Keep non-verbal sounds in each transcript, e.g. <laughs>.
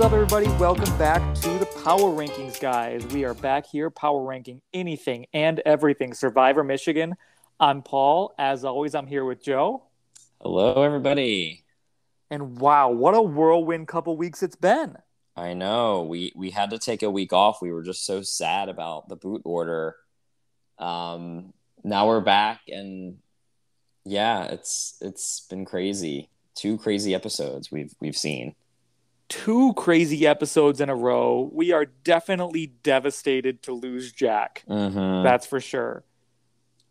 What's up, everybody? Welcome back to the Power Rankings, guys. We are back here power ranking anything and everything Survivor Michigan. I'm Paul. As always, I'm here with Joe. Hello, everybody. And wow, what a whirlwind couple weeks it's been. I know we we had to take a week off. We were just so sad about the boot order. Um, now we're back, and yeah, it's it's been crazy. Two crazy episodes we've we've seen. Two crazy episodes in a row. We are definitely devastated to lose Jack. Mm-hmm. That's for sure.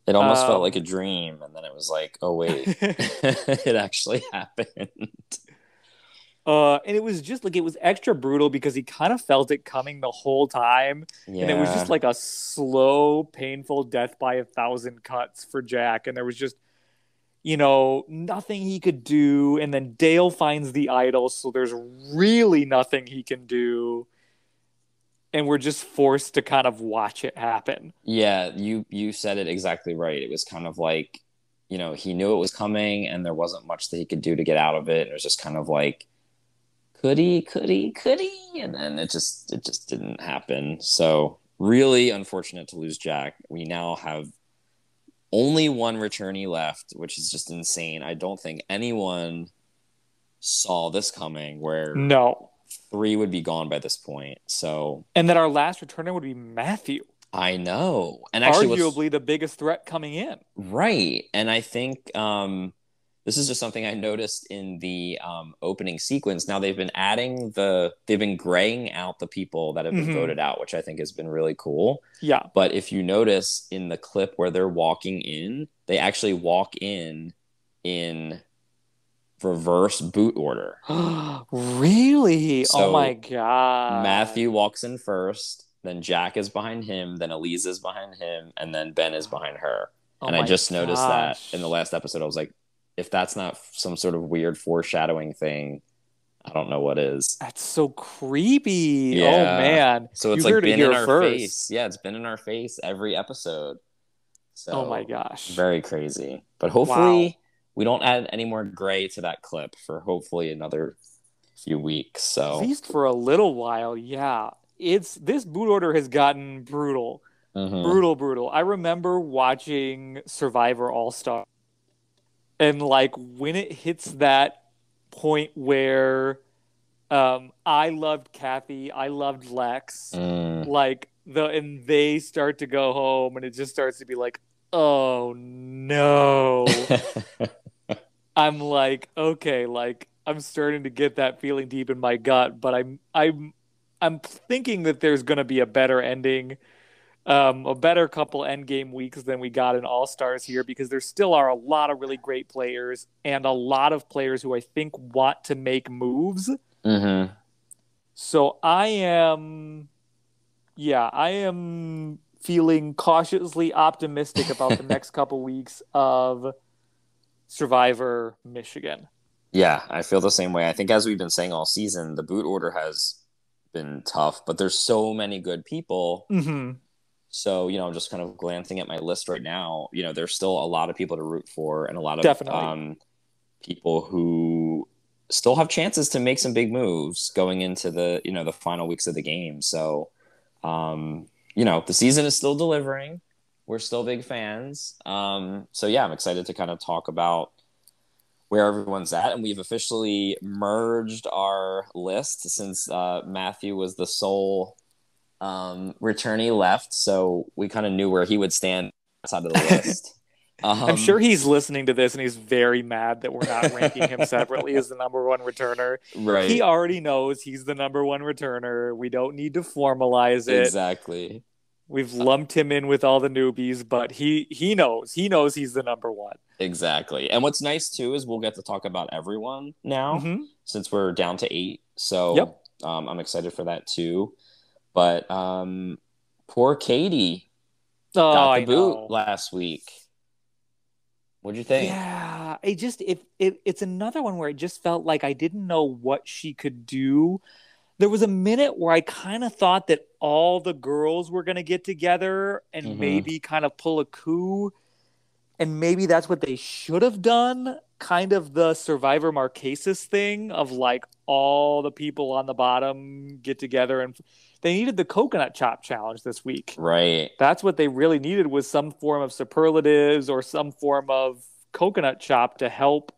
It almost felt Um, like a dream, and then it was like, oh wait, <laughs> <laughs> it actually happened. Uh, and it was just like it was extra brutal because he kind of felt it coming the whole time. Yeah, And it was just like a slow, painful death by a thousand cuts for Jack. And there was just, you know, nothing he could do. And then Dale finds the idol. So there's really nothing he can do. And we're just forced to kind of watch it happen. Yeah, you you said it exactly right. It was kind of like, you know, he knew it was coming and there wasn't much that he could do to get out of it. It was just kind of like could he, could he, could he? And then it just it just didn't happen. So really unfortunate to lose Jack. We now have only one returnee left, which is just insane. I don't think anyone saw this coming where No. three would be gone by this point. So And that our last returner would be Matthew, I know. And actually arguably the biggest threat coming in. Right. And I think um, this is just something I noticed in the um, opening sequence. Now they've been adding the, they've been graying out the people that have been Mhm. voted out, which I think has been really cool. Yeah. But if you notice in the clip where they're walking in, they actually walk in in reverse boot order. <gasps> really? oh my god. Matthew walks in first, then Jack is behind him, then Elise is behind him, and then Ben is behind her. Oh and I just noticed that in the last episode. I was like, if that's not some sort of weird foreshadowing thing, I don't know what is. That's so creepy. Oh man. So it's You like heard it been in our first. face. Yeah, it's been in our face every episode. So oh my gosh. very crazy. But hopefully we don't add any more gray to that clip for hopefully another few weeks. So At least for a little while, yeah. It's this boot order has gotten brutal. mhm. Brutal, brutal. I remember watching Survivor All Star. And like when it hits that point where um I loved Kathy, I loved Lex. Mm, like the and they start to go home and it just starts to be like oh no <laughs> i'm like okay like i'm starting to get that feeling deep in my gut but i'm i'm i'm thinking that there's going to be a better ending um a better couple end game weeks than we got in all stars here because there still are a lot of really great players and a lot of players who i think want to make moves mhm. so I am, yeah, I am feeling cautiously optimistic about the <laughs> next couple weeks of Survivor Michigan. Yeah, I feel the same way. I think as we've been saying all season, the boot order has been tough, but there's so many good people. Mm-hmm. So, you know, I'm just kind of glancing at my list right now. You know, there's still a lot of people to root for and a lot of Definitely. um, people who still have chances to make some big moves going into the, you know, the final weeks of the game. So, um, you know, the season is still delivering. We're still big fans. Um, so yeah, I'm excited to kind of talk about where everyone's at, and we've officially merged our list since uh, Matthew was the sole um, returnee left, so we kind of knew where he would stand outside of the <laughs> list. Um, I'm sure he's listening to this and he's very mad that we're not ranking him separately as the number one returner. right, He already knows he's the number one returner. We don't need to formalize it. exactly. We've lumped him in with all the newbies, but he he knows. He knows he's the number one. Exactly. And what's nice too is we'll get to talk about everyone now Mhm. since we're down to eight. So Yep. um, I'm excited for that too. But um, poor Katie Oh, got I the boot know. last week. What'd you think? Yeah, it just it, it it's another one where it just felt like I didn't know what she could do. There was a minute where I kind of thought that all the girls were going to get together and Mhm. maybe kind of pull a coup, and maybe that's what they should have done. Kind of the Survivor Marquesas thing of like all the people on the bottom get together and they needed the coconut chop challenge this week. Right. That's what they really needed was some form of superlatives or some form of coconut chop to help.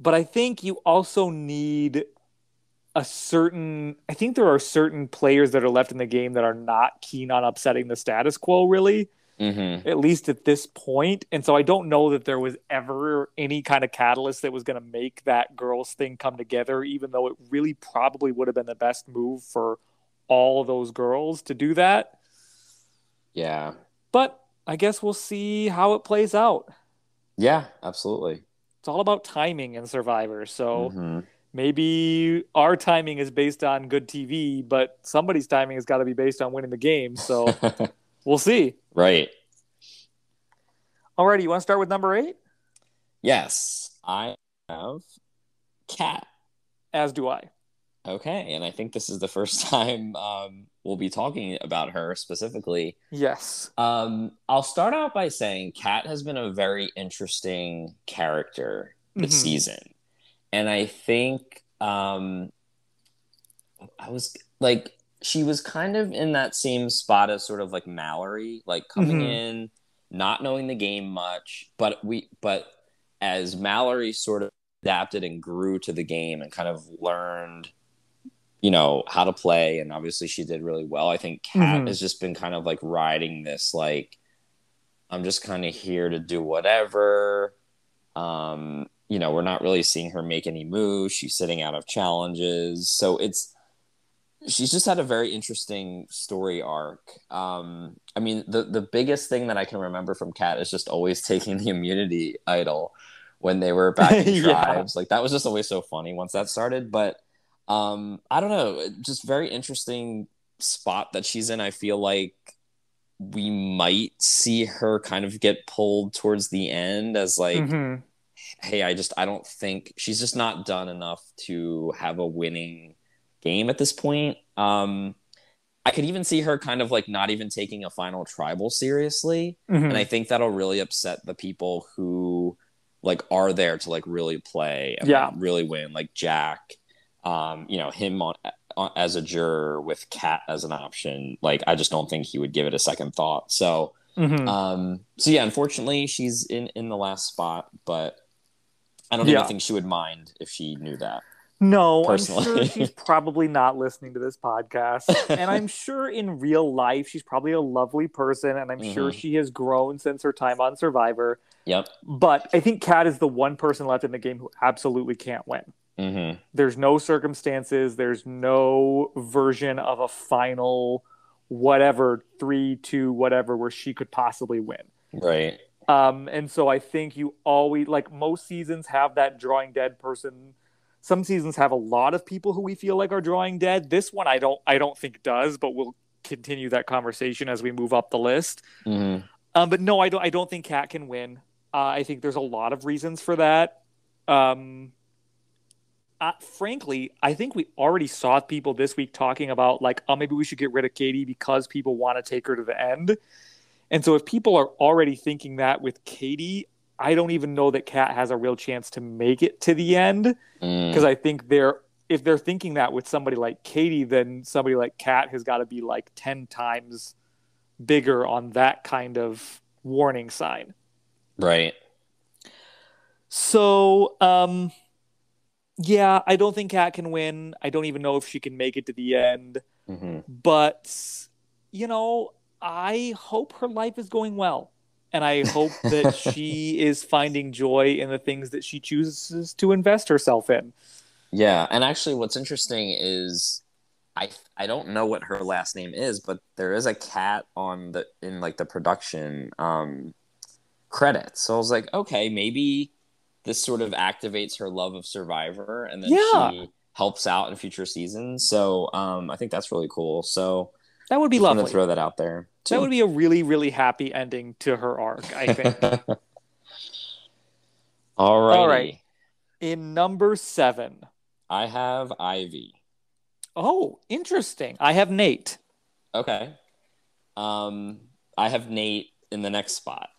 But I think you also need a certain I think there are certain players that are left in the game that are not keen on upsetting the status quo really. Mm-hmm. At least at this point. And so I don't know that there was ever any kind of catalyst that was going to make that girls thing come together, even though it really probably would have been the best move for all those girls to do that. Yeah. But I guess we'll see how it plays out. Yeah, absolutely. It's all about timing in Survivor. So Mhm. maybe our timing is based on good TV, but somebody's timing has got to be based on winning the game. So <laughs> we'll see. right. Alrighty, you want to start with number eight? Yes, I have Kat. As do I. Okay, and I think this is the first <laughs> time um, we'll be talking about her specifically. Yes. Um, I'll start out by saying Kat has been a very interesting character this Mhm. season, and I think um, I was like she was kind of in that same spot as sort of like Mallory, like coming Mhm. in, not knowing the game much, but we but as Mallory sort of adapted and grew to the game and kind of learned you know how to play and obviously she did really well. I think kat Mhm. has just been kind of like riding this like i'm just kind of here to do whatever. Um you know we're not really seeing her make any moves. She's sitting out of challenges. So it's she's just had a very interesting story arc. Um i mean the the biggest thing that i can remember from kat is just always <laughs> taking the immunity idol when they were back <laughs> in Yeah. tribes like that was just always so funny once that started but um i don't know just very interesting spot that she's in i feel like we might see her kind of get pulled towards the end as like Mhm. hey i just i don't think she's just not done enough to have a winning game at this point um i could even see her kind of like not even taking a final tribal seriously Mhm. and i think that'll really upset the people who like are there to like really play and Yeah. like, really win like jack um you know him on, on as a juror with Kat as an option like i just don't think he would give it a second thought so Mhm. um so yeah unfortunately she's in in the last spot but i don't Yeah. even think she would mind if she knew that No, I'm personally. sure <laughs> she's probably not listening to this podcast. and I'm <laughs> sure in real life, she's probably a lovely person. And I'm sure Mhm. she has grown since her time on Survivor. yep But I think Kat is the one person left in the game who absolutely can't win. Hmm There's no circumstances, there's no version of a final, whatever, three, two, whatever, where she could possibly win. right Um, and so I think you always like most seasons have that drawing dead person. Some seasons have a lot of people who we feel like are drawing dead. This one I don't I don't think does, but we'll continue that conversation as we move up the list. hmm Um, but no, I don't I don't think Kat can win. Uh, I think there's a lot of reasons for that. Um, uh, frankly, I think we already saw people this week talking about like, oh, maybe we should get rid of Katie because people want to take her to the end. And so if people are already thinking that with Katie, I don't even know that Kat has a real chance to make it to the end Mm. because I think they're if they're thinking that with somebody like Katie, then somebody like Kat has got to be like ten times bigger on that kind of warning sign. right So, um, yeah, I don't think Kat can win. I don't even know if she can make it to the end. hmm But you know, I hope her life is going well. And I hope that <laughs> she is finding joy in the things that she chooses to invest herself in. Yeah, and actually, what's interesting is I I don't know what her last name is, but there is a cat on the in like the production um, credits. So I was like, okay, maybe this sort of activates her love of Survivor, and then Yeah. she helps out in future seasons. So um, I think that's really cool. So That would be lovely. throw that out there. That would be a really, really happy ending to her arc, I think. <laughs> All right. All right. In number seven. I have Ivy. Oh, interesting. I have Nate. Okay. Um, I have Nate in the next spot.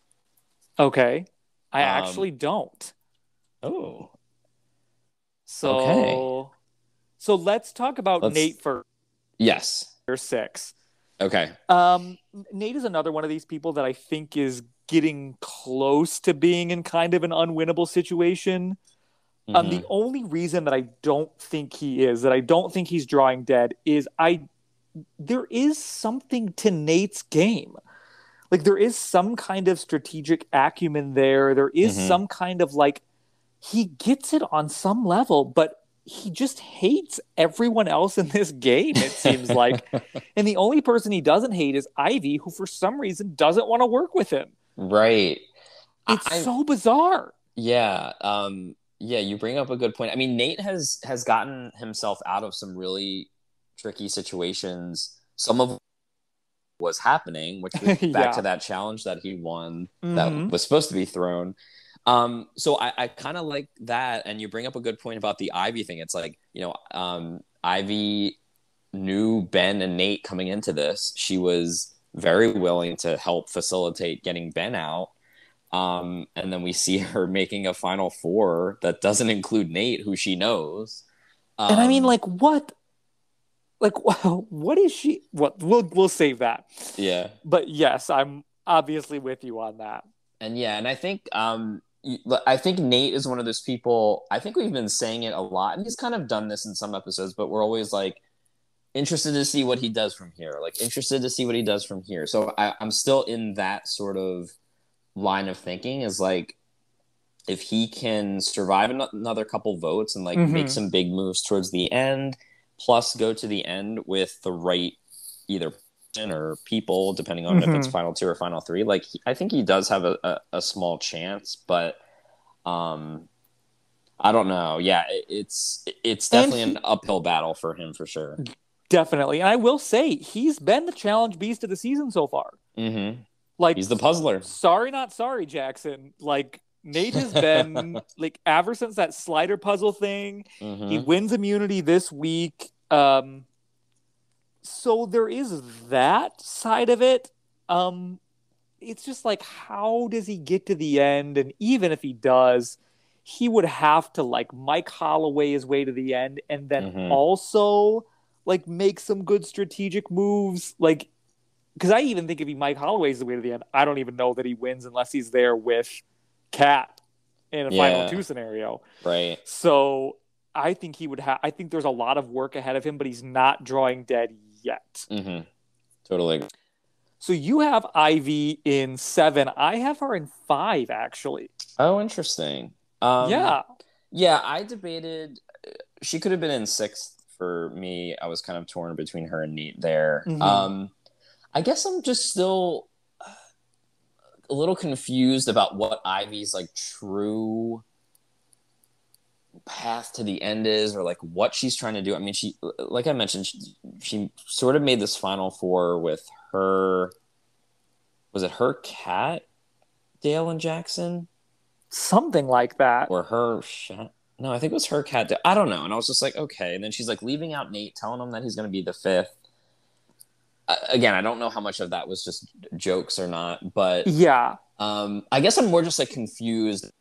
Okay. I Um, actually don't. Oh. So okay. So let's talk about Let's- Nate for Yes. six. Okay. Um, Nate is another one of these people that I think is getting close to being in kind of an unwinnable situation. Um, Mhm. the only reason that I don't think he is, that I don't think he's drawing dead, is I there is something to Nate's game. Like there is some kind of strategic acumen there. There is Mhm. some kind of like he gets it on some level, but he just hates everyone else in this game, it seems like. <laughs> and the only person he doesn't hate is Ivy, who for some reason doesn't want to work with him. right. It's I- so bizarre. Yeah. Um, yeah, you bring up a good point. I mean, Nate has has gotten himself out of some really tricky situations. Some of was happening, which was <laughs> Yeah. back to that challenge that he won that Mhm. was supposed to be thrown. Um, so I, I kind of like that, and you bring up a good point about the Ivy thing. It's like you know, um, Ivy knew Ben and Nate coming into this. She was very willing to help facilitate getting Ben out. Um, and then we see <laughs> her making a final four that doesn't include Nate, who she knows. Um, and I mean, like, what? Like, <laughs> what is she? What we'll we'll save that. yeah. But yes, I'm obviously with you on that. and yeah, and I think um, I think Nate is one of those people. I think we've been saying it a lot, and he's kind of done this in some episodes, but we're always like interested to see what he does from here. Like interested to see what he does from here. So I, I'm still in that sort of line of thinking. Is like if he can survive another couple votes and like Mhm. make some big moves towards the end, plus go to the end with the right either or people, depending on if it's Mhm. final two or final three. Like he- I think he does have a, a, a small chance, but um, I don't know. Yeah, it, it's it's definitely he- an uphill battle for him for sure. Definitely, and I will say he's been the challenge beast of the season so far. hmm Like, He's the puzzler. sorry, not sorry, Jackson. Like Nate has been <laughs> like ever since that slider puzzle thing. Mhm. He wins immunity this week. Um, so there is that side of it. Um, it's just like, how does he get to the end? And even if he does, he would have to like Mike Holloway his way to the end, and then Mhm. also like make some good strategic moves. Like, because I even think if he Mike Holloway's the way to the end, I don't even know that he wins unless he's there with Kat in a Yeah. final two scenario. Right. So I think he would have. I think there's a lot of work ahead of him, but he's not drawing dead yet. hmm Totally. So you have Ivy in seven. I have her in five, actually. Oh, interesting. Um, yeah, Yeah, I debated. She could have been in sixth for me. I was kind of torn between her and Nate there. Mhm. Um, I guess I'm just still uh, a little confused about what Ivy's like true path to the end is, or like what she's trying to do. I mean, she, like I mentioned, she, she sort of made this final four with her. Was it her Kat, Dale and Jackson? something like that. or her no i think it was her Kat i don't know and i was just like okay and then she's like leaving out nate telling him that he's going to be the fifth uh, again i don't know how much of that was just jokes or not but Yeah, um i guess i'm more just like confused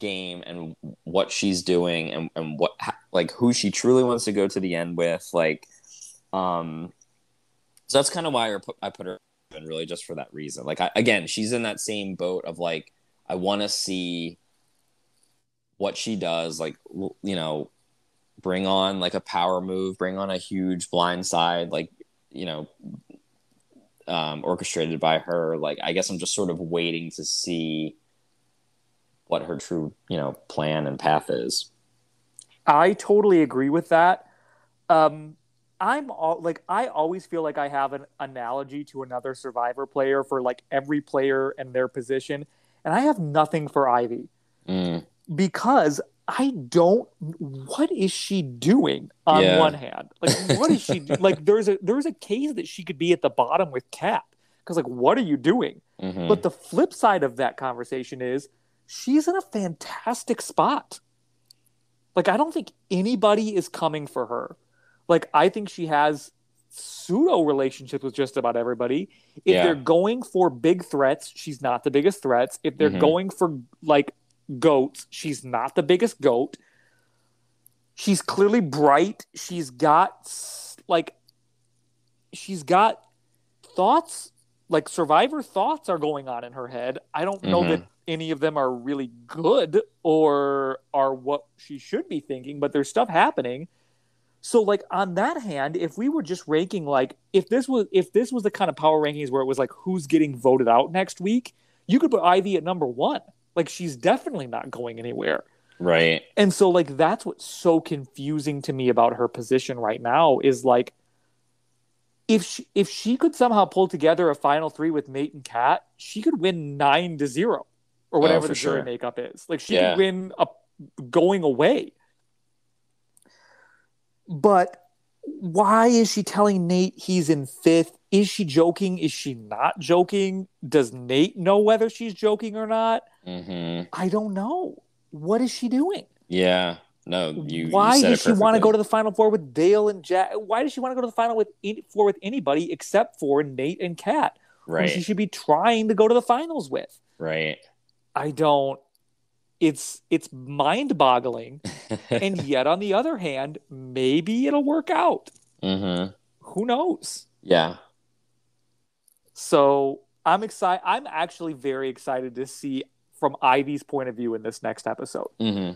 game and what she's doing and, and what like who she truly wants to go to the end with like um so that's kind of why I put, her in really just for that reason. Like I, again she's in that same boat of like i want to see what she does like you know bring on like a power move bring on a huge blind side like you know um orchestrated by her. Like i guess i'm just sort of waiting to see what her true you know plan and path is I totally agree with that. Um, I'm all like I always feel like I have an analogy to another Survivor player for like every player and their position, and I have nothing for Ivy. Mm, because I don't. What is she doing? On Yeah. one hand, like <laughs> what is she do- like? There's a there's a case that she could be at the bottom with Kat because like what are you doing? mhm. But the flip side of that conversation is she's in a fantastic spot. Like I don't think anybody is coming for her. Like I think she has pseudo relationships with just about everybody. If Yeah. they're going for big threats, she's not the biggest threats. If they're Mhm. going for like goats, she's not the biggest goat. she's clearly bright. She's got like she's got thoughts like survivor thoughts are going on in her head. I don't know Mhm. that any of them are really good or are what she should be thinking, but there's stuff happening. So like on that hand, if we were just ranking like if this was if this was the kind of power rankings where it was like who's getting voted out next week, you could put Ivy at number 1. Like she's definitely not going anywhere. Right. And so like that's what's so confusing to me about her position right now is like if she if she could somehow pull together a final three with Nate and Kat, she could win nine to zero or whatever Oh, for the jury sure. makeup is. Like she Yeah. could win a going away. But why is she telling Nate he's in fifth? Is she joking? Is she not joking? Does Nate know whether she's joking or not? hmm I don't know. What is she doing? Yeah. No, you. why you said does it she want to go to the final four with Dale and Jack? Why does she want to go to the final with any, four with anybody except for Nate and Kat, who Right. she should be trying to go to the finals with? Right. I don't. It's it's mind boggling, <laughs> and yet on the other hand, maybe it'll work out. hmm Who knows? Yeah. So I'm excited. I'm actually very excited to see from Ivy's point of view in this next episode. hmm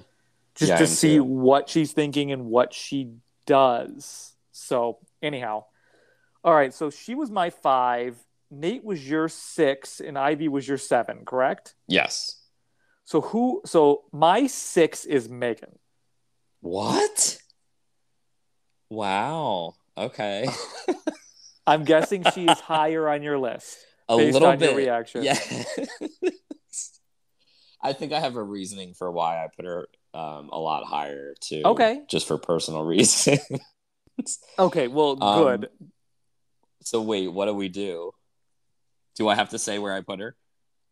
just Yeah, to see too. what she's thinking and what she does. So, anyhow, all right. So she was my five. Nate was your six, and Ivy was your seven. Correct. Yes. So who? So my six is Megan. What? Wow. Okay. <laughs> I'm guessing she is higher on your list <laughs> A based little on bit. your reaction. Yeah. <laughs> I think I have a reasoning for why I put her um, a lot higher too. Okay. Just for personal reasons. Okay. Well, Um, good. so wait, what do we do? Do I have to say where I put her?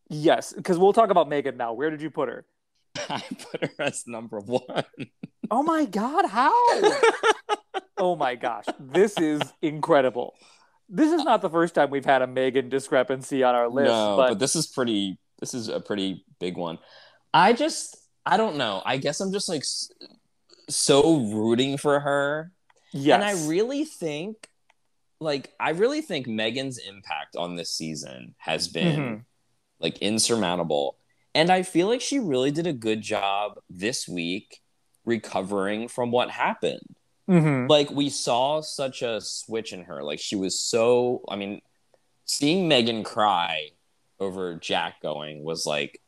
Yes, because we'll talk about Megan now. Where did you put her? <laughs> I put her as number one. Oh my God! How? <laughs> oh my gosh! This is incredible. This is not the first time we've had a Megan discrepancy on our list, no, but, but this is pretty. This is a pretty big one. I just, I don't know. I guess I'm just like so rooting for her, yes, and I really think, like, I really think Megan's impact on this season has been Mhm. like insurmountable, and I feel like she really did a good job this week recovering from what happened Mhm. like we saw such a switch in her like she was so i mean seeing megan cry over jack going was like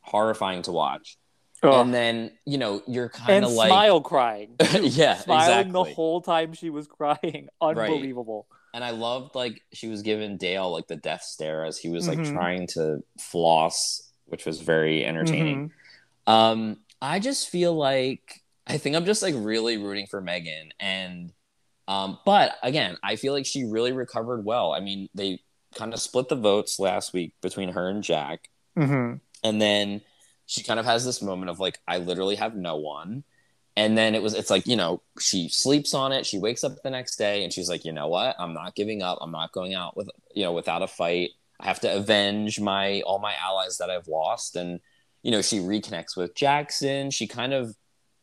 horrifying to watch And then you know you're kind of like smile crying, <laughs> yeah smiling exactly the whole time she was crying. <laughs> Unbelievable. and i loved like she was giving dale like the death stare as he was like Mhm. trying to floss which was very entertaining Mhm. Um, I just feel like I think I'm just like really rooting for Megan, and um, but again, I feel like she really recovered well. I mean, they kind of split the votes last week between her and Jack, Mhm. and then she kind of has this moment of like, I literally have no one. And then it was, it's like, you know, she sleeps on it. She wakes up the next day and she's like, you know what? I'm not giving up. I'm not going out with, you know, without a fight. I have to avenge my, all my allies that I've lost. And, you know, she reconnects with Jackson. She kind of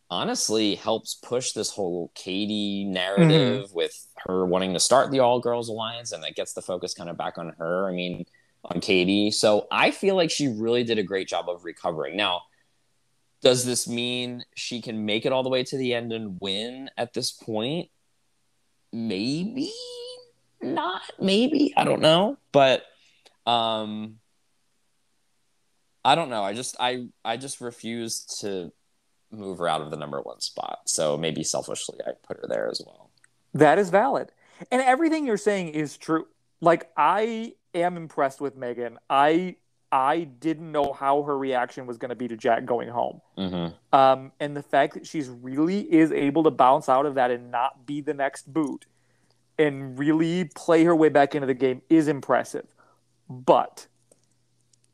honestly helps push this whole Katie narrative mm-hmm. with her wanting to start the All Girls Alliance. And that gets the focus kind of back on her. I mean, on Katie. So I feel like she really did a great job of recovering. Now, does this mean she can make it all the way to the end and win at this point? Maybe not. Maybe I don't know, but um, I don't know. I just I I just refuse to move her out of the number one spot. So maybe selfishly, I put her there as well. That is valid. And everything you're saying is true. Like I am impressed with Megan. I I didn't know how her reaction was going to be to Jack going home. Mm-hmm. Um, and the fact that she's really is able to bounce out of that and not be the next boot and really play her way back into the game is impressive. But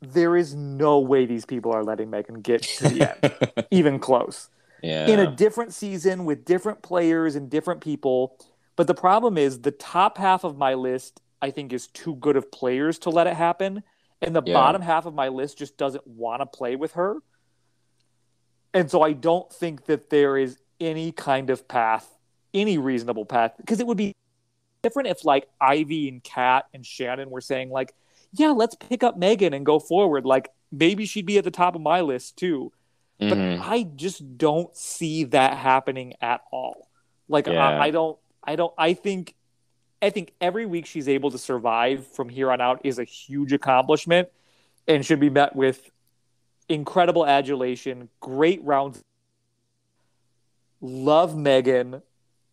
there is no way these people are letting Megan get to the end, <laughs> even close yeah. in a different season with different players and different people. But the problem is the top half of my list, I think, is too good of players to let it happen. And the Yeah. bottom half of my list just doesn't want to play with her. And so I don't think that there is any kind of path, any reasonable path, because it would be different if like Ivy and Kat and Shannon were saying like, yeah, let's pick up Megan and go forward. Like maybe she'd be at the top of my list too. But Mhm. I just don't see that happening at all. Like Yeah. I, I don't, I don't, I think, I think every week she's able to survive from here on out is a huge accomplishment, and should be met with incredible adulation, great rounds. Love Megan,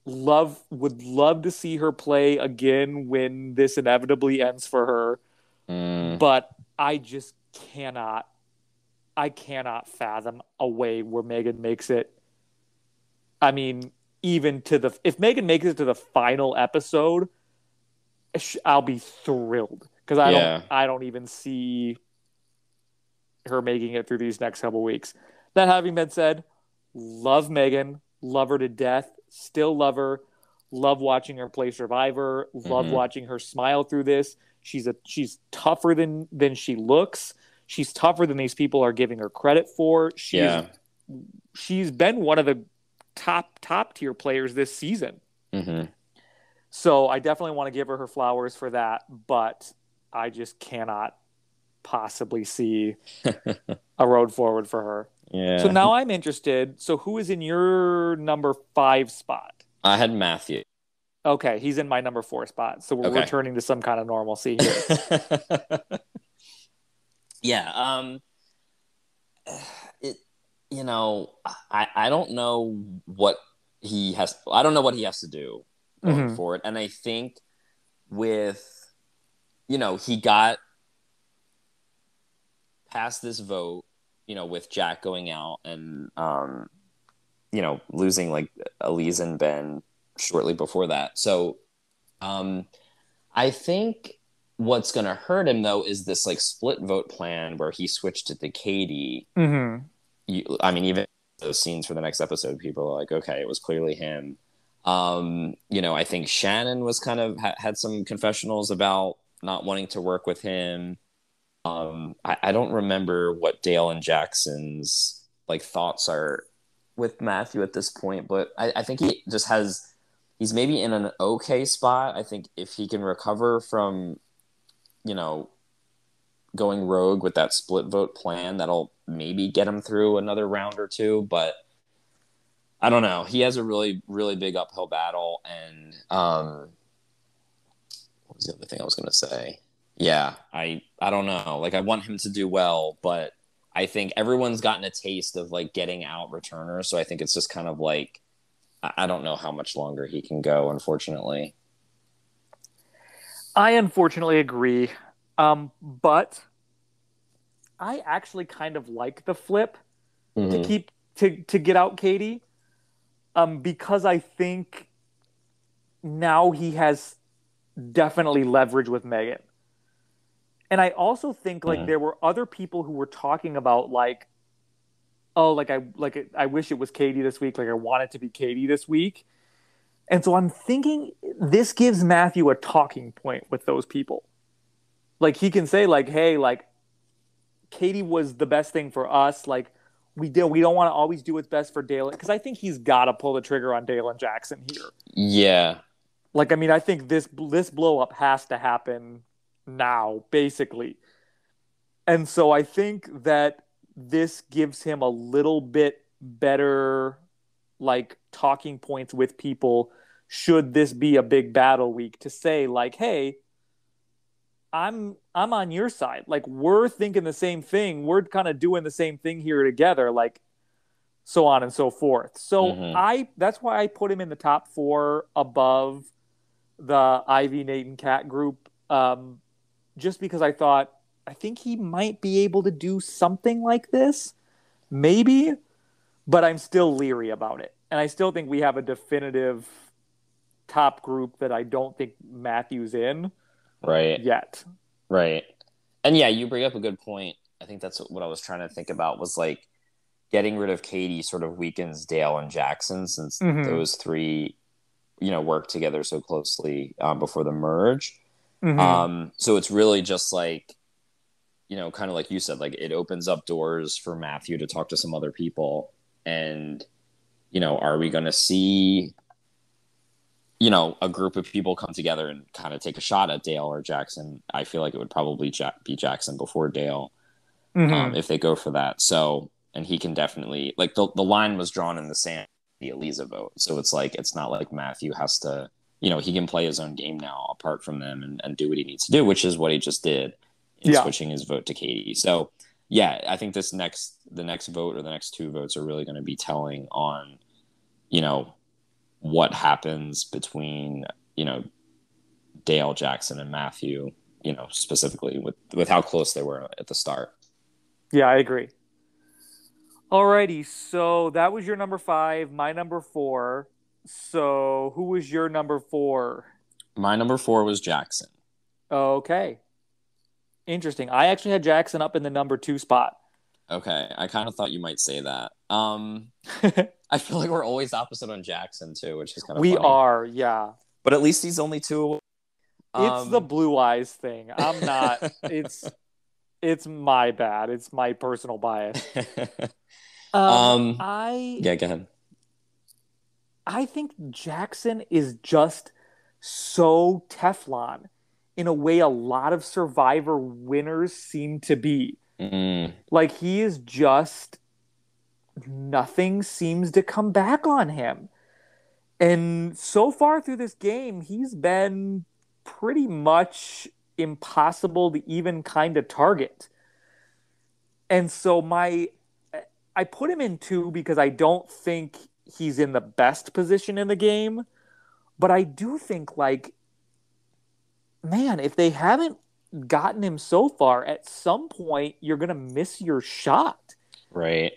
love would love to see her play again when this inevitably ends for her Mm. but I just cannot I cannot fathom a way where Megan makes it. I mean, even to the if Megan makes it to the final episode, I'll be thrilled because I Yeah. don't I don't even see her making it through these next couple weeks. That having been said, love Megan, love her to death, still love her, love watching her play Survivor, love Mhm. watching her smile through this. She's a she's tougher than than she looks. She's tougher than these people are giving her credit for. She's Yeah. she's been one of the top top tier players this season. hmm So I definitely want to give her her flowers for that, but I just cannot possibly see <laughs> a road forward for her. Yeah. So now I'm interested. So who is in your number five spot? I had Matthew. Okay, he's in my number four spot. So we're Okay. returning to some kind of normalcy here. <laughs> yeah. Um. It. You know, I I don't know what he has. I don't know what he has to do going Mhm. forward, and I think with, you know, he got past this vote. You know, with Jack going out and um, you know, losing like Elise and Ben shortly before that. So, um, I think what's going to hurt him though is this like split vote plan where he switched it to Katie. hmm You, I mean, even those scenes for the next episode, people are like, okay, it was clearly him. Um, you know, I think Shannon was kind of ha- had some confessionals about not wanting to work with him. Um, I, I don't remember what Dale and Jackson's like thoughts are with Matthew at this point, but I, I think he just has he's maybe in an okay spot. I think if he can recover from, you know, going rogue with that split vote plan, that'll maybe get him through another round or two. But I don't know. He has a really, really big uphill battle, and um, what was the other thing I was going to say? Yeah, I I don't know. Like I want him to do well, but I think everyone's gotten a taste of like getting out returners, so I think it's just kind of like I I don't know how much longer he can go. Unfortunately, I unfortunately agree. Um, but I actually kind of like the flip to Mhm. keep to to get out Katie. Um, because I think now he has definitely leverage with Megan. And I also think like Mhm. there were other people who were talking about like oh like I like I wish it was Katie this week like I want it to be Katie this week. And so I'm thinking this gives Matthew a talking point with those people. Like he can say like hey like Katie was the best thing for us like we did we don't want to always do what's best for Dale because I think he's got to pull the trigger on Dale and Jackson here. yeah, Like, I mean, I think this this blow up has to happen now, basically. And so I think that this gives him a little bit better, like talking points with people. Should this be a big battle week to say like, hey, I'm I'm on your side. Like we're thinking the same thing. We're kind of doing the same thing here together. Like so on and so forth. So Mhm. I that's why I put him in the top four above the Ivy Nate and Cat group. Um, just because I thought I think he might be able to do something like this, maybe, but I'm still leery about it, and I still think we have a definitive top group that I don't think Matthew's in right. yet. Right. And yeah, you bring up a good point. I think that's what I was trying to think about was like getting rid of Katie sort of weakens Dale and Jackson since Mhm. those three, you know, work together so closely um, before the merge. Mhm. Um, so it's really just like, you know, kind of like you said, like it opens up doors for Matthew to talk to some other people. And you know, are we going to see, you know, a group of people come together and kind of take a shot at Dale or Jackson? I feel like it would probably be Jackson before Dale mm-hmm. um, if they go for that. So, and he can definitely like the the line was drawn in the sand the Eliza vote. So it's like it's not like Matthew has to, you know, he can play his own game now apart from them and, and do what he needs to do, which is what he just did in yeah. switching his vote to Katie. So yeah, I think this next the next vote or the next two votes are really going to be telling on, you know, what happens between you know Dale Jackson and Matthew, you know, specifically with with how close they were at the start. Yeah, I agree. Alrighty, so that was your number five, my number four. So who was your number four? My number four was Jackson. Okay. Interesting. I actually had Jackson up in the number two spot. Okay. I kind of thought you might say that. Um <laughs> I feel like we're always opposite on Jackson too, which is kind of We funny. are, yeah. But at least he's only two. Um, it's the blue eyes thing. I'm not <laughs> it's it's my bad. It's my personal bias. <laughs> um, um, I yeah, go ahead. I think Jackson is just so Teflon in a way a lot of Survivor winners seem to be. Mm. Like he is just nothing seems to come back on him. And so far through this game, he's been pretty much impossible to even kind of target. And so my I put him in two because I don't think he's in the best position in the game, but I do think like man, if they haven't gotten him so far, at some point you're going to miss your shot. Right.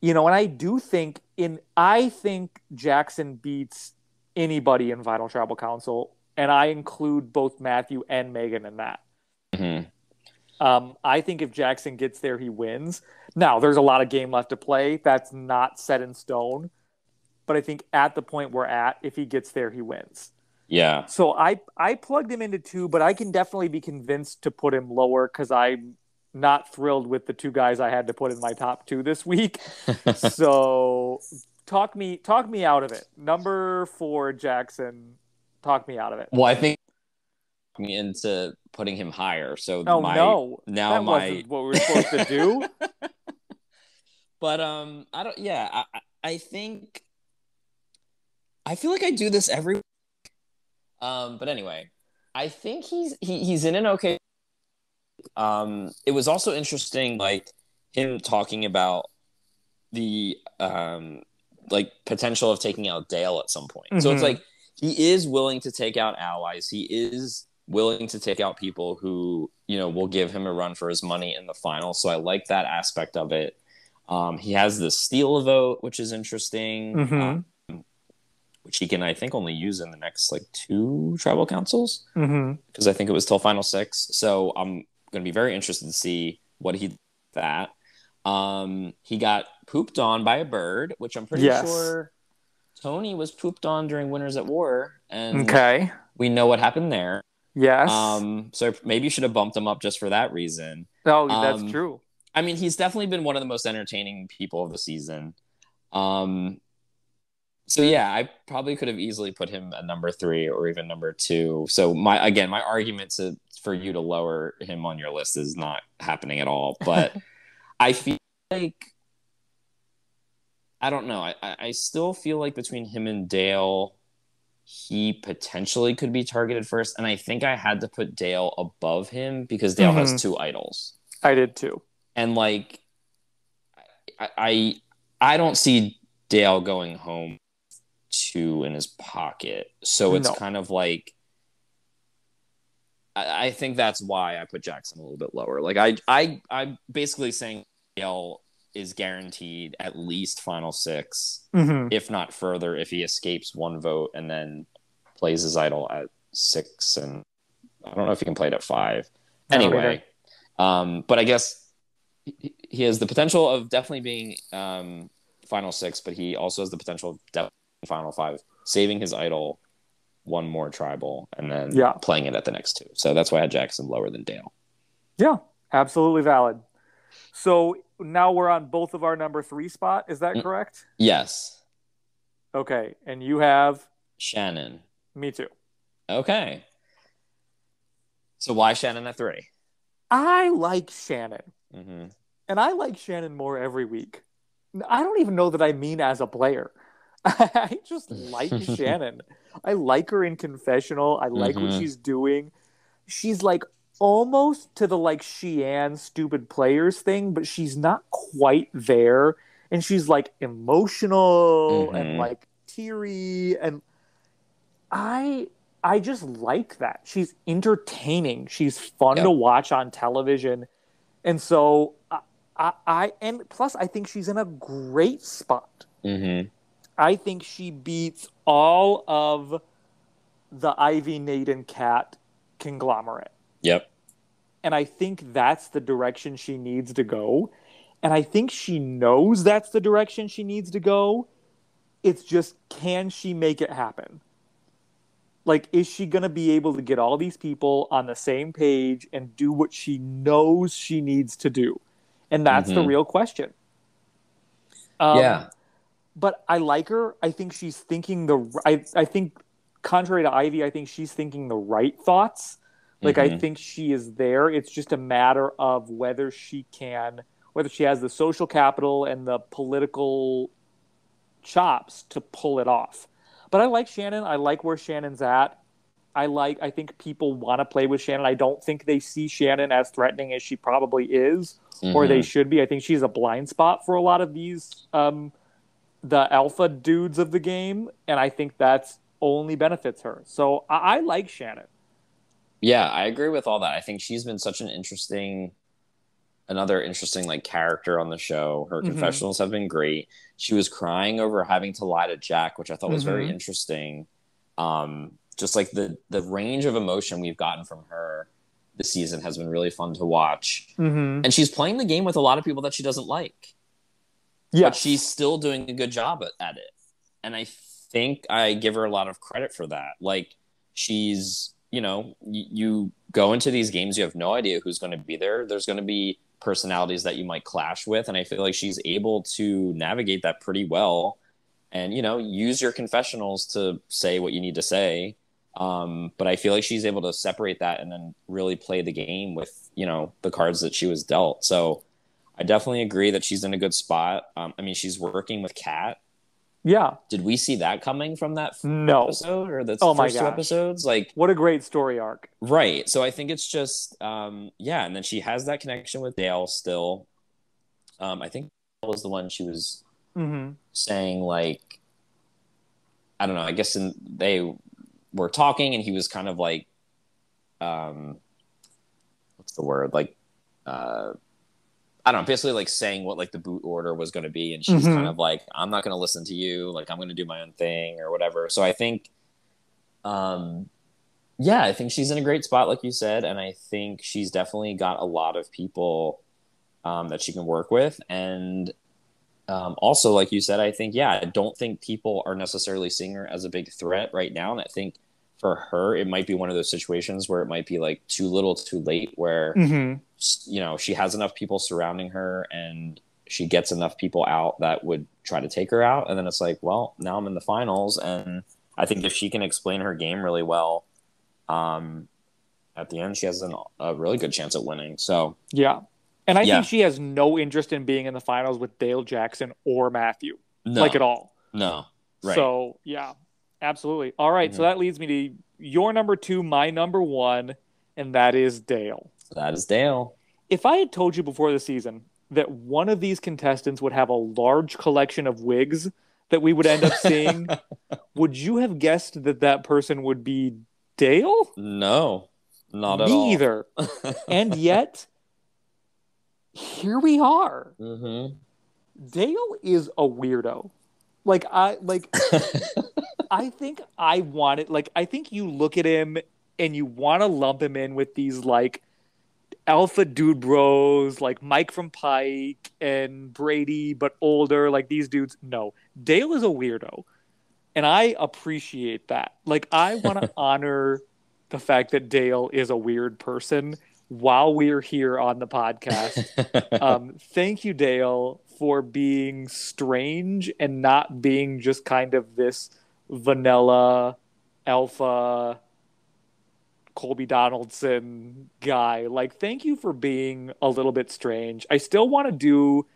You know, and I do think in I think Jackson beats anybody in Final Tribal Council and I include both Matthew and Megan in that. Mm-hmm. Um, I think if Jackson gets there, he wins. Now, there's a lot of game left to play. That's not set in stone. But I think at the point we're at, if he gets there, he wins. Yeah. So I I plugged him into two, but I can definitely be convinced to put him lower because I'm not thrilled with the two guys I had to put in my top two this week. <laughs> so talk me talk me out of it. Number four, Jackson talk me out of it. Well, I think me into putting him higher. So oh my, no, now that my wasn't what we were supposed to do. <laughs> but um, I don't. Yeah, I I think I feel like I do this every. Um, but anyway, I think he's he, he's in an okay. Um, it was also interesting, like him talking about the um like potential of taking out Dale at some point. Mm-hmm. So it's mm-hmm. like he is willing to take out allies. He is willing to take out people who you know will give him a run for his money in the final. So I like that aspect of it. Um, he has the steal vote, which is interesting, mm-hmm. um, which he can I think only use in the next like two tribal councils because mm-hmm. I think it was till final six. So I'm going to be very interested to see what he that. Um, he got pooped on by a bird, which I'm pretty yes. sure Tony was pooped on during Winners at War, and okay, we know what happened there. Yes. Um. So maybe you should have bumped him up just for that reason. Oh, that's um, true. I mean, he's definitely been one of the most entertaining people of the season. Um. So yeah, I probably could have easily put him at number three or even number two. So my again, my argument to for you to lower him on your list is not happening at all. But <laughs> I feel like I don't know. I, I still feel like between him and Dale, he potentially could be targeted first. And I think I had to put Dale above him because Dale mm-hmm. has two idols. I did too. And like, I, I, I don't see Dale going home two in his pocket. So it's no. kind of like, I, I think that's why I put Jackson a little bit lower. Like I, I, I'm basically saying Dale is guaranteed at least final 6 mm-hmm. if not further, if he escapes one vote and then plays his idol at six. And I don't know if he can play it at five. Anyway, um, but I guess he, he has the potential of definitely being um, final six, but he also has the potential of definitely final five, saving his idol one more tribal and then yeah. playing it at the next two. So that's why I had Jackson lower than Dale. Yeah, absolutely valid. So now we're on both of our number three spot. Is that mm, correct? Yes. Okay, and you have Shannon. me too. Okay. So why Shannon at three? I like Shannon, Mm-hmm. and I like Shannon more every week. I don't even know that I mean as a player. <laughs> I just like <laughs> Shannon. I like her in confessional. I like what Mhm. she's doing. She's like almost to the like Sheehan stupid players thing, but she's not quite there. And she's like emotional and Mhm. like teary and I I just like that. She's entertaining. She's fun Yep. to watch on television. And so I, I, I and plus I think she's in a great spot. Mm-hmm. I think she beats all of the Ivy Nate and Kat conglomerate. Yep. And I think that's the direction she needs to go. And I think she knows that's the direction she needs to go. It's just can she make it happen? Like, is she going to be able to get all these people on the same page and do what she knows she needs to do? And that's the Mhm. real question. Um, yeah. But I like her. I think she's thinking the. I I think, contrary to Ivy, I think she's thinking the right thoughts. Like I Mhm. think she is there. It's just a matter of whether she can, whether she has the social capital and the political chops to pull it off. But I like Shannon. I like where Shannon's at. I like. I think people want to play with Shannon. I don't think they see Shannon as threatening as she probably is or they Mhm. should be. I think she's a blind spot for a lot of these um, the alpha dudes of the game, and I think that's only benefits her. So I, I like Shannon. Yeah, I agree with all that. I think she's been such an interesting, another interesting like character on the show. Her Mhm. confessionals have been great. She was crying over having to lie to Jack, which I thought was very Mhm. interesting. Um, just like the the range of emotion we've gotten from her this season has been really fun to watch. Mm-hmm. And she's playing the game with a lot of people that she doesn't like. Yeah, but she's still doing a good job at, it. And i think i give her a lot of credit for that. Like she's you know y- you go into these games you have no idea who's going to be there. There's going to be personalities that you might clash with. And i feel like she's able to navigate that pretty well and you know use your confessionals to say what you need to say. Um, but i feel like she's able to separate that and then really play the game with you know the cards that she was dealt. So I definitely agree that she's in a good spot. Um, I mean, she's working with Kat. yeah. Did we see that coming from that No, episode or the Oh my first two episodes? Like, what a great story arc. right. So I think it's just, um, yeah. And then she has that connection with Dale still. Um, I think Dale was the one she was Mm-hmm. saying like, I don't know. I guess in, they were talking, and he was kind of like, um, what's the word? Like, uh, I don't know, basically like saying what like the boot order was going to be, and she's Mhm. kind of like, I'm not going to listen to you, like I'm going to do my own thing or whatever. So I think, um, yeah, I think she's in a great spot, like you said, and I think she's definitely got a lot of people um, that she can work with, and um, also, like you said, I think yeah, I don't think people are necessarily seeing her as a big threat right now, and I think for her, it might be one of those situations where it might be like too little, too late, where Mm-hmm. you know she has enough people surrounding her and she gets enough people out that would try to take her out. And then it's like well now i'm in the finals and i think if she can explain her game really well um at the end she has an, a really good chance at winning. So Yeah, and I Yeah. think she has no interest in being in the finals with Dale Jackson or Matthew, no. like at all. no. Right. So yeah, absolutely. All right, so Mhm. that leads me to your number two, my number one, and that is Dale. that is dale If I had told you before the season that one of these contestants would have a large collection of wigs that we would end up seeing, <laughs> would you have guessed that that person would be Dale? no not at Me all either. <laughs> And yet, here we are. hmm Dale is a weirdo. Like I like <laughs> I think I want it like I think you look at him and you want to lump him in with these like alpha dude bros like Mike from Pike and Brady but older like these dudes. No Dale is a weirdo and I appreciate that. Like I want to <laughs> honor the fact that Dale is a weird person while we're here on the podcast. <laughs> um, thank you, Dale, for being strange and not being just kind of this vanilla alpha Colby Donaldson guy. Like, thank you for being a little bit strange. I still want to do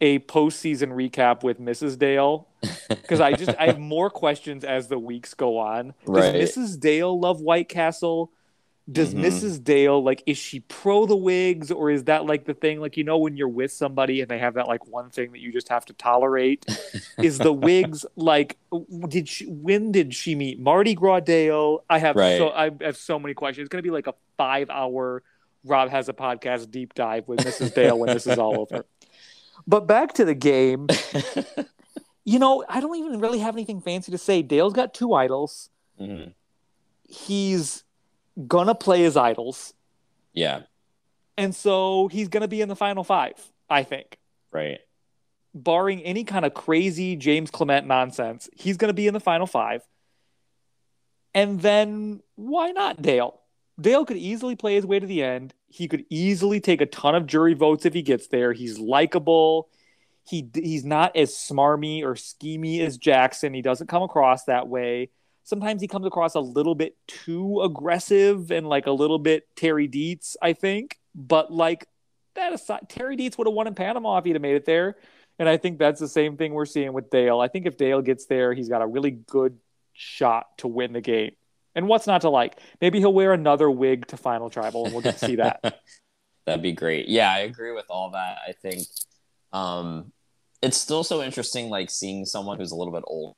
a postseason recap with Mrs. Dale because I just I have <laughs> more questions as the weeks go on. Does Mrs. Dale love White Castle? Does Mhm. Mrs. Dale like is she pro the wigs or is that like the thing like you know when you're with somebody and they have that like one thing that you just have to tolerate? <laughs> is the wigs like did she when did she meet Mardi Gras Dale? I have Right. so I have so many questions. It's gonna be like a five hour Rob has a podcast deep dive with Mrs. Dale when this is all over. <laughs> But back to the game. <laughs> You know, I don't even really have anything fancy to say. Dale's got two idols. Mhm. He's gonna play his idols, Yeah, and so he's gonna be in the final five. I think, right. barring any kind of crazy James Clement nonsense, he's gonna be in the final five. And then why not Dale? Dale could easily play his way to the end. He could easily take a ton of jury votes if he gets there. He's likable. He he's not as smarmy or schemy as Jackson. He doesn't come across that way. Sometimes he comes across a little bit too aggressive and like a little bit Terry Deitz, I think. But like that aside, Terry Deitz would have won in Panama if he'd have made it there. And I think that's the same thing we're seeing with Dale. I think if Dale gets there, he's got a really good shot to win the game. And what's not to like? Maybe he'll wear another wig to Final Tribal, and we'll get to see that. <laughs> That'd be great. Yeah, I agree with all that. I think um, it's still so interesting, like seeing someone who's a little bit old.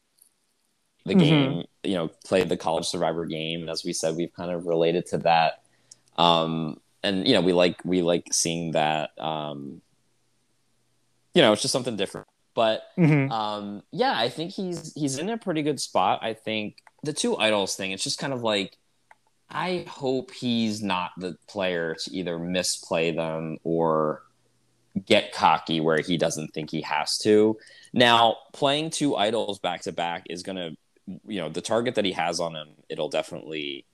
The Mhm. game, you know, played the college survivor game, and as we said, we've kind of related to that. Um, and you know, we like we like seeing that. Um, you know, it's just something different. But Mhm. um, yeah, I think he's he's in a pretty good spot. I think the two idols thing, it's just kind of like I hope he's not the player to either misplay them or get cocky where he doesn't think he has to. Now, playing two idols back to back is going to, you know, the target that he has on him, it'll definitely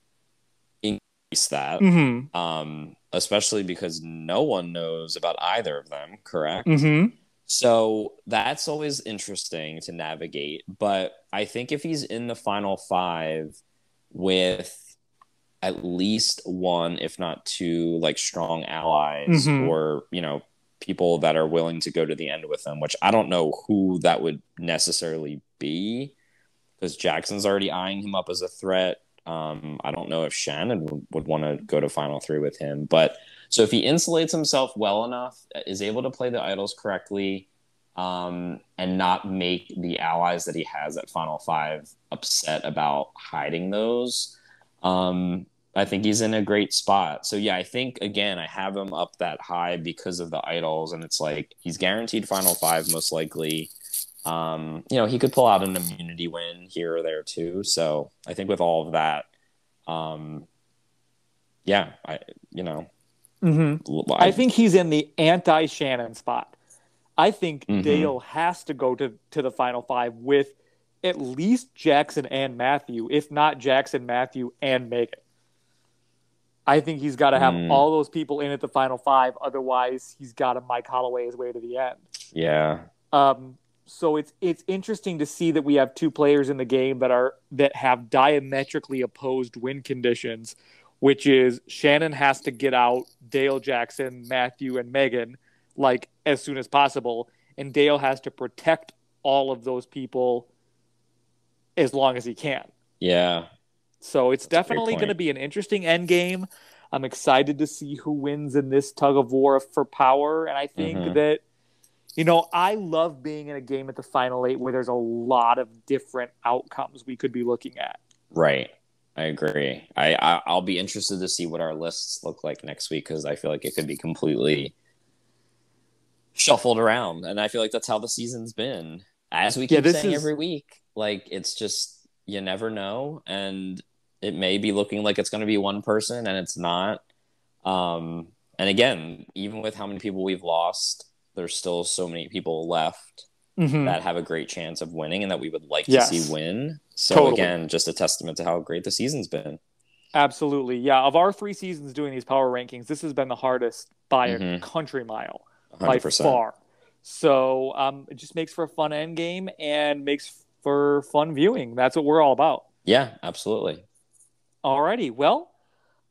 increase that. Mhm. Um, especially because no one knows about either of them, correct? Mhm. So that's always interesting to navigate. But I think if he's in the final five with at least one, if not two, like strong allies Mhm. or, you know, people that are willing to go to the end with them, which I don't know who that would necessarily be because Jackson's already eyeing him up as a threat. Um, I don't know if Shannon would, would want to go to final three with him, but so if he insulates himself well enough, is able to play the idols correctly, um, and not make the allies that he has at Final Five upset about hiding those, um, I think he's in a great spot. So yeah, I think again I have him up that high because of the idols, and it's like he's guaranteed Final Five most likely. Um, you know, he could pull out an immunity win here or there too. So I think with all of that, um, yeah, I you know Mhm. l- I think he's in the anti Shannon spot. I think Mhm. Dale has to go to, to the final five with at least Jackson and Matthew, if not Jackson, Matthew, and Megan. I think he's got to have Mm. all those people in at the final five. Otherwise, he's got to Mike Holloway his way to the end. yeah, Um, so it's it's interesting to see that we have two players in the game that are that have diametrically opposed win conditions, which is Shannon has to get out Dale Jackson, Matthew, and Megan like as soon as possible, and Dale has to protect all of those people as long as he can. yeah. So it's That's definitely going to be an interesting end game. I'm excited to see who wins in this tug of war for power, and I think Mhm. that you know I love being in a game at the final eight where there's a lot of different outcomes we could be looking at. Right. I agree. I, I I'll be interested to see what our lists look like next week because I feel like it could be completely shuffled around, and I feel like that's how the season's been. As we keep this saying is- every week, like it's just you never know, and it may be looking like it's going to be one person, and it's not. Um, and again, even with how many people we've lost, there's still so many people left Mhm. that have a great chance of winning and that we would like Yes. to see win. So Totally. again, just a testament to how great the season's been. Absolutely. Yeah. Of our three seasons doing these power rankings, this has been the hardest by a Mhm. country mile, 100%. by far. So um, it just makes for a fun end game and makes for fun viewing. That's what we're all about. Yeah, absolutely. Alrighty. Well,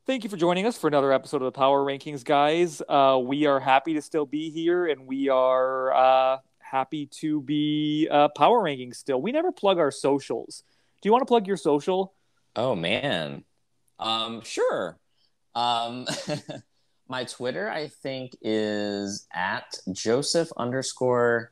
thank you for joining us for another episode of the Power Rankings, guys. Uh, we are happy to still be here, and we are uh, happy to be uh, Power Rankings still. We never plug our socials. Do you want to plug your social? Oh man. Um, sure. Um, <laughs> my Twitter, I think, is at Joseph underscore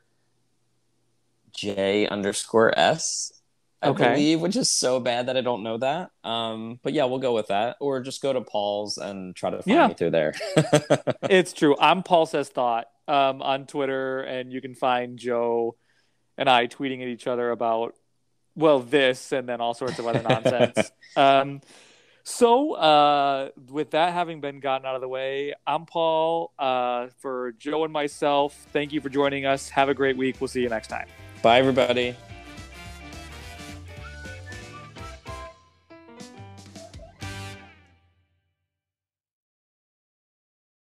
J underscore S. I Okay. believe, which is so bad that I don't know that. Um, but yeah, we'll go with that. Or just go to Paul's and try to find Yeah. me through there. <laughs> It's true. I'm Paul Says Thought um, on Twitter, and you can find Joe and I tweeting at each other about, well, this and then all sorts of other nonsense. <laughs> um, so, uh, with that having been gotten out of the way, I'm Paul. Uh, for Joe and myself, thank you for joining us. Have a great week. We'll see you next time. Bye, everybody.